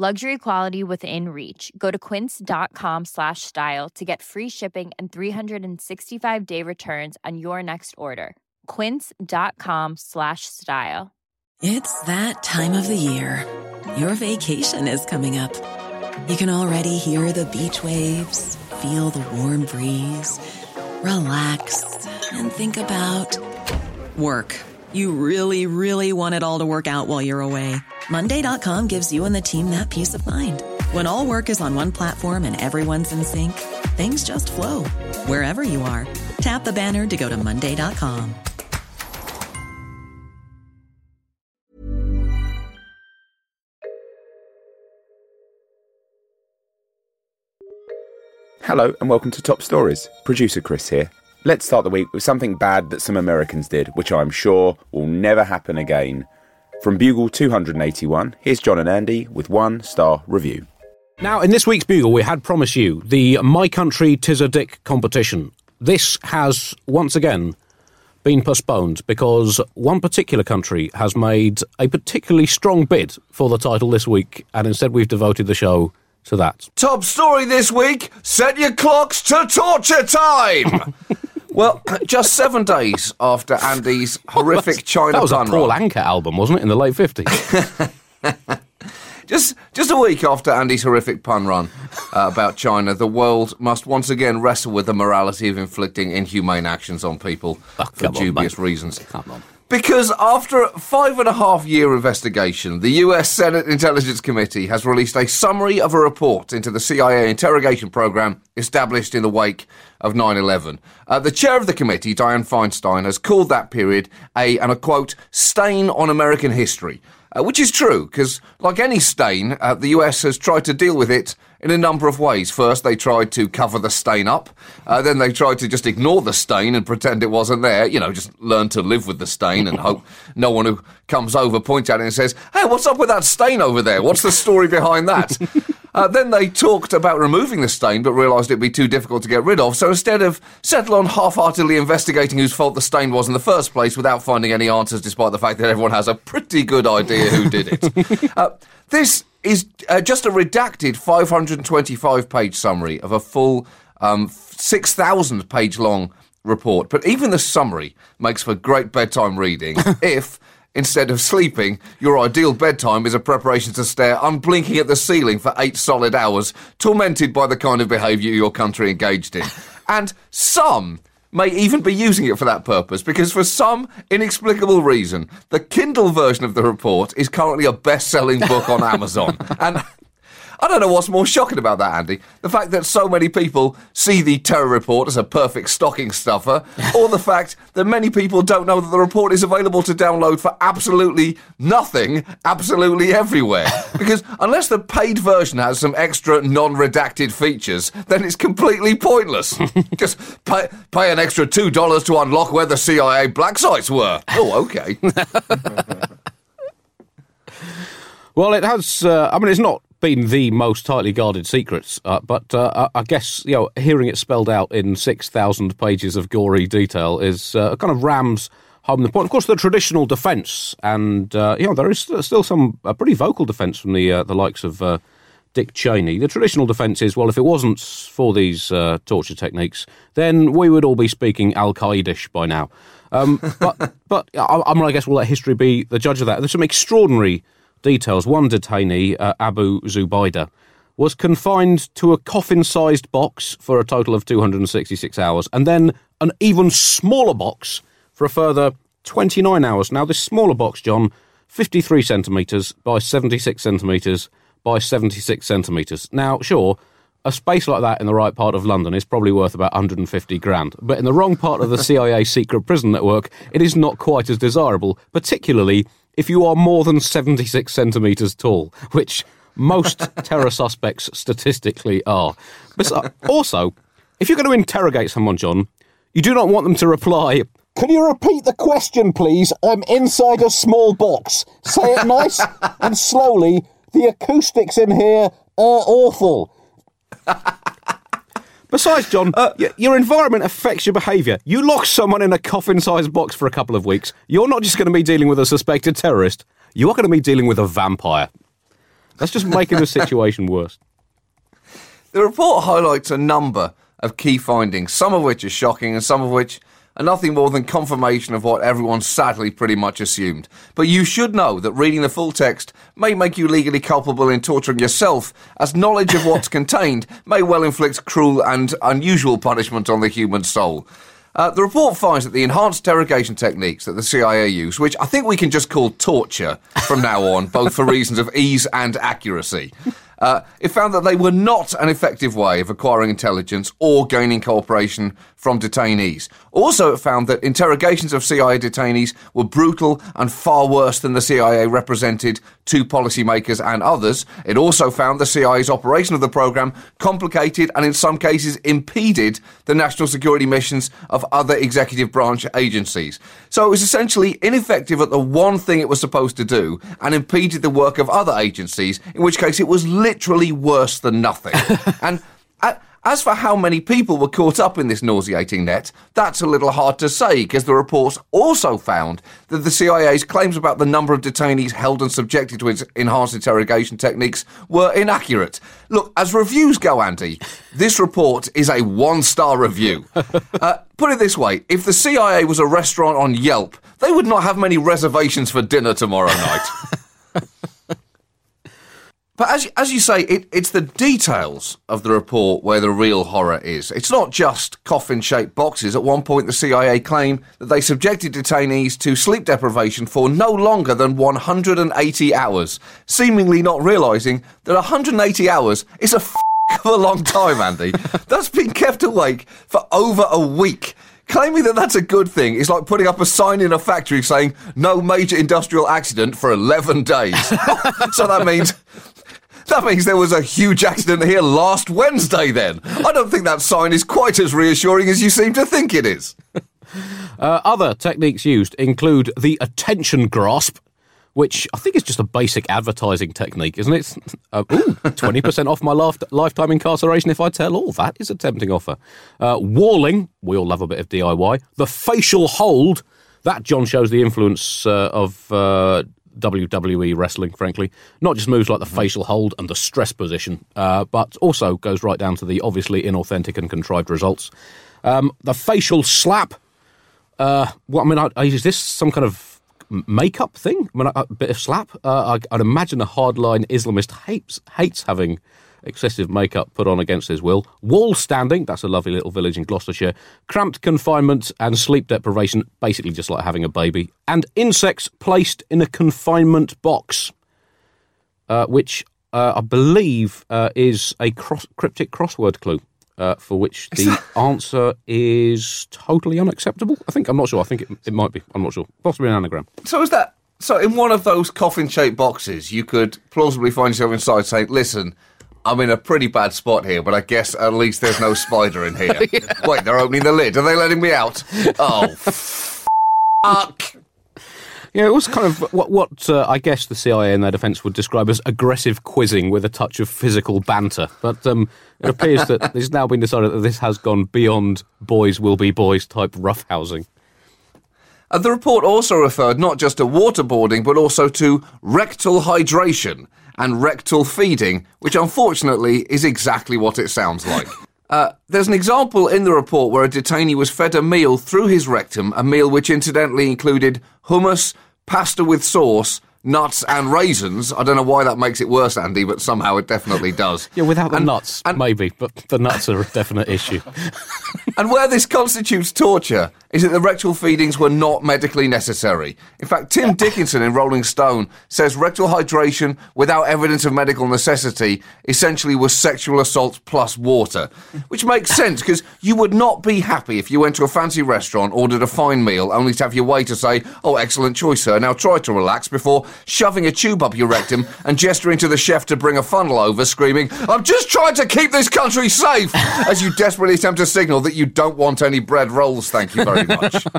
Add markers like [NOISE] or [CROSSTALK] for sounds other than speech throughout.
Luxury quality within reach. Go to quince.com slash style to get free shipping and 365 day returns on your next order. Quince.com slash style. It's that time of the year. Your vacation is coming up. You can already hear the beach waves, feel the warm breeze, relax, and think about work. You really, really want it all to work out while you're away. Monday.com gives you and the team that peace of mind. When all work is on one platform and everyone's in sync, things just flow wherever you are. Tap the banner to go to Monday.com. Hello and welcome to Top Stories. Producer Chris here. Let's start the week with something bad that some Americans did, which I'm sure will never happen again. From Bugle 281, here's John and Andy with one star review. Now, in this week's Bugle, we had promised you the My Country Tis a Dick competition. This has once again been postponed because one particular country has made a particularly strong bid for the title this week, and instead we've devoted the show to that. Top story this week set your clocks to torture time! [LAUGHS] well, just seven days after Andy's [LAUGHS] horrific China That was a pun Paul run. Anka album, wasn't it, in the late 50s? [LAUGHS] Just, just a week after Andy's horrific pun run uh, about China, the world must once again wrestle with the morality of inflicting inhumane actions on people for Oh, on, dubious mate. reasons. Come on. Because after a five and a half year investigation, the US Senate Intelligence Committee has released a summary of a report into the CIA interrogation program established in the wake of 9 11. Uh, the chair of the committee, Dianne Feinstein, has called that period a, and I quote, stain on American history. Uh, which is true, because like any stain, uh, the US has tried to deal with it in a number of ways. First, they tried to cover the stain up. Uh, then they tried to just ignore the stain and pretend it wasn't there. You know, just learn to live with the stain and hope no one who comes over points at it and says, "Hey, what's up with that stain over there? What's the story behind that?" [LAUGHS] Uh, then they talked about removing the stain, but realised it'd be too difficult to get rid of. So instead of settle on half-heartedly investigating whose fault the stain was in the first place, without finding any answers, despite the fact that everyone has a pretty good idea who did it. [LAUGHS] uh, this is uh, just a redacted 525-page summary of a full um, 6,000-page long report. But even the summary makes for great bedtime reading [LAUGHS] if Instead of sleeping, your ideal bedtime is a preparation to stare unblinking at the ceiling for eight solid hours, tormented by the kind of behaviour your country engaged in. And some may even be using it for that purpose, because for some inexplicable reason, the Kindle version of the report is currently a best selling book on Amazon. [LAUGHS] And I don't know what's more shocking about that, Andy. The fact that so many people see the terror report as a perfect stocking stuffer, [LAUGHS] or the fact that many people don't know that the report is available to download for absolutely nothing, absolutely everywhere. [LAUGHS] Because unless the paid version has some extra non redacted features, then it's completely pointless. [LAUGHS] Just pay, pay an extra $2 to unlock where the CIA black sites were. Oh, okay. Well, it has. Uh, I mean, it's not been the most tightly guarded secrets, uh, but uh, I guess you know hearing it spelled out in six thousand pages of gory detail is uh, kind of rams home the point. Of course, the traditional defence, and uh, you know there is still some pretty vocal defence from the uh, the likes of. Uh, Dick Cheney. The traditional defence is, well, if it wasn't for these uh, torture techniques, then we would all be speaking Al Qaeda by now. Um, [LAUGHS] but, but I, I I guess we'll let history be the judge of that. There's some extraordinary details. One detainee, uh, Abu Zubaydah, was confined to a coffin sized box for a total of 266 hours, and then an even smaller box for a further 29 hours. Now, this smaller box, John, 53 centimetres by 76 centimetres by 76 centimetres. Now, sure, a space like that in the right part of London is probably worth about 150 grand. But in the wrong part of the [LAUGHS] CIA secret prison network, it is not quite as desirable, particularly if you are more than 76 centimetres tall, which most [LAUGHS] terror suspects statistically are. But uh, also, if you're going to interrogate someone, John, you do not want them to reply, Can you repeat the question, please? I'm inside a small box. Say it nice [LAUGHS] and slowly. The acoustics in here are awful. [LAUGHS] Besides, John, uh, your environment affects your behaviour. You lock someone in a coffin sized box for a couple of weeks. You're not just going to be dealing with a suspected terrorist, you are going to be dealing with a vampire. That's just making the situation [LAUGHS] worse. The report highlights a number of key findings, some of which are shocking and some of which are nothing more than confirmation of what everyone sadly pretty much assumed. But you should know that reading the full text may make you legally culpable in torturing yourself, as knowledge of what's [LAUGHS] contained may well inflict cruel and unusual punishment on the human soul. Uh, the report finds that the enhanced interrogation techniques that the CIA use, which I think we can just call torture from now on, both for reasons of ease and accuracy, [LAUGHS] uh, it found that they were not an effective way of acquiring intelligence or gaining cooperation from detainees. Also, it found that interrogations of CIA detainees were brutal and far worse than the CIA represented to policymakers and others. It also found the CIA's operation of the program complicated and, in some cases, impeded the national security missions of other executive branch agencies. So it was essentially ineffective at the one thing it was supposed to do and impeded the work of other agencies, in which case it was literally worse than nothing. [LAUGHS] and uh, as for how many people were caught up in this nauseating net, that's a little hard to say because the reports also found that the CIA's claims about the number of detainees held and subjected to its enhanced interrogation techniques were inaccurate. Look, as reviews go, Andy, this report is a one star review. [LAUGHS] Uh, put it this way if the CIA was a restaurant on Yelp, they would not have many reservations for dinner tomorrow night. [LAUGHS] But as, as you say, it, it's the details of the report where the real horror is. It's not just coffin shaped boxes. At one point, the CIA claimed that they subjected detainees to sleep deprivation for no longer than 180 hours, seemingly not realising that 180 hours is a f- of a long time, Andy. [LAUGHS] That's been kept awake for over a week. Claiming that that's a good thing is like putting up a sign in a factory saying no major industrial accident for 11 days. [LAUGHS] so that means that means there was a huge accident here last Wednesday then. I don't think that sign is quite as reassuring as you seem to think it is. [LAUGHS] Uh, other techniques used include the attention grasp, which I think is just a basic advertising technique, isn't it? [LAUGHS] Uh, ooh, 20% off my life, lifetime incarceration if I tell all. That is a tempting offer. Uh, walling, we all love a bit of DIY. The facial hold, that, John, shows the influence uh, of uh, WWE wrestling, frankly. Not just moves like the facial hold and the stress position, uh, but also goes right down to the obviously inauthentic and contrived results. Um, the facial slap. Uh, what I mean, I, is this some kind of makeup thing? I mean, a, a bit of slap. Uh, I, would imagine a hardline Islamist hates hates having excessive makeup put on against his will, wall standing, that's a lovely little village in Gloucestershire, cramped confinement and sleep deprivation, basically just like having a baby, and insects placed in a confinement box, uh, which uh, I believe uh, is a cross- cryptic crossword clue. Uh, for which the answer is totally unacceptable. I think I'm not sure. I think it, it might be. I'm not sure. Possibly an anagram. So is that so? In one of those coffin-shaped boxes, you could plausibly find yourself inside saying, "Listen, I'm in a pretty bad spot here, but I guess at least there's no spider in here. [LAUGHS] yeah. Wait, they're opening the lid. Are they letting me out? Oh, [LAUGHS] fuck. Yeah, it was kind of what, what uh, I guess the CIA in their defence would describe as aggressive quizzing with a touch of physical banter. But um, it appears that it's now been decided that this has gone beyond boys will be boys type roughhousing. Uh, the report also referred not just to waterboarding, but also to rectal hydration and rectal feeding, which unfortunately is exactly what it sounds like. [LAUGHS] Uh, there's an example in the report where a detainee was fed a meal through his rectum, a meal which incidentally included hummus, pasta with sauce, nuts and raisins. I don't know why that makes it worse, Andy, but somehow it definitely does. Yeah, without the And- nuts, and- maybe, but the nuts are a definite issue. [LAUGHS] And where this constitutes torture is that the rectal feedings were not medically necessary. In fact, Tim Dickinson in Rolling Stone says rectal hydration without evidence of medical necessity essentially was sexual assault plus water. Which makes [LAUGHS] sense because you would not be happy if you went to a fancy restaurant, ordered a fine meal, only to have your waiter say, Oh, excellent choice, sir. Now try to relax before shoving a tube up your rectum and gesturing to the chef to bring a funnel over, screaming, I'm just trying to keep this country safe, [LAUGHS] as you desperately attempt to signal that you don't want any bread rolls, thank you very much. [LAUGHS]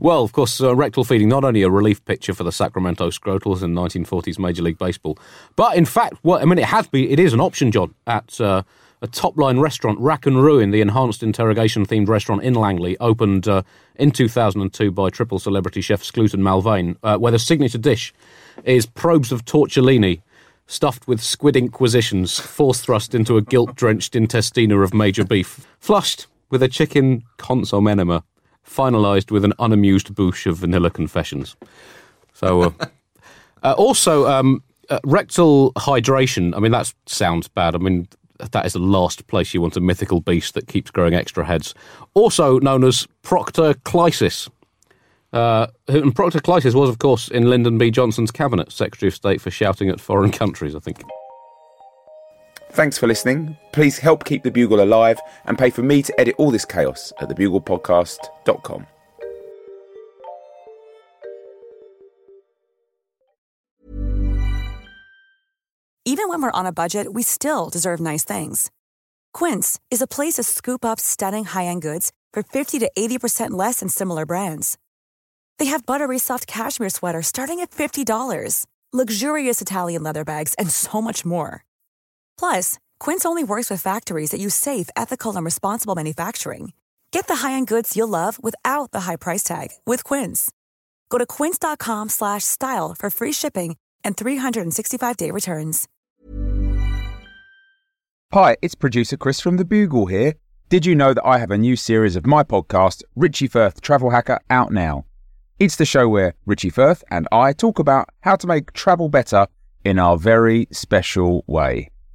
Well, of course, uh, rectal feeding not only a relief picture for the Sacramento Scrotals in 1940s Major League Baseball, but in fact, well, I mean, it has been, it is an option, John, at uh, a top-line restaurant, Rack and Ruin, the enhanced interrogation-themed restaurant in Langley, opened uh, in 2002 by triple celebrity chef Scluton Malvain, uh, where the signature dish is probes of tortellini stuffed with squid inquisitions, force thrust into a guilt-drenched intestina of major beef, flushed with a chicken consomme enema, finalised with an unamused bouche of vanilla confessions. So, uh, [LAUGHS] uh, also, um, uh, rectal hydration. I mean, that sounds bad. I mean, that is the last place you want a mythical beast that keeps growing extra heads. Also known as proctoclysis. Uh, and proctoclysis was, of course, in Lyndon B. Johnson's cabinet, Secretary of State for shouting at foreign countries, I think. Thanks for listening. Please help keep the Bugle alive and pay for me to edit all this chaos at thebuglepodcast.com. Even when we're on a budget, we still deserve nice things. Quince is a place to scoop up stunning high-end goods for 50 to 80% less than similar brands. They have buttery soft cashmere sweaters starting at $50, luxurious Italian leather bags, and so much more. Plus, Quince only works with factories that use safe, ethical, and responsible manufacturing. Get the high-end goods you'll love without the high price tag with Quince. Go to quince.com slash style for free shipping and 365-day returns. Hi, it's producer Chris from The Bugle here. Did you know that I have a new series of my podcast, Richie Firth Travel Hacker, out now? It's the show where Richie Firth and I talk about how to make travel better in our very special way.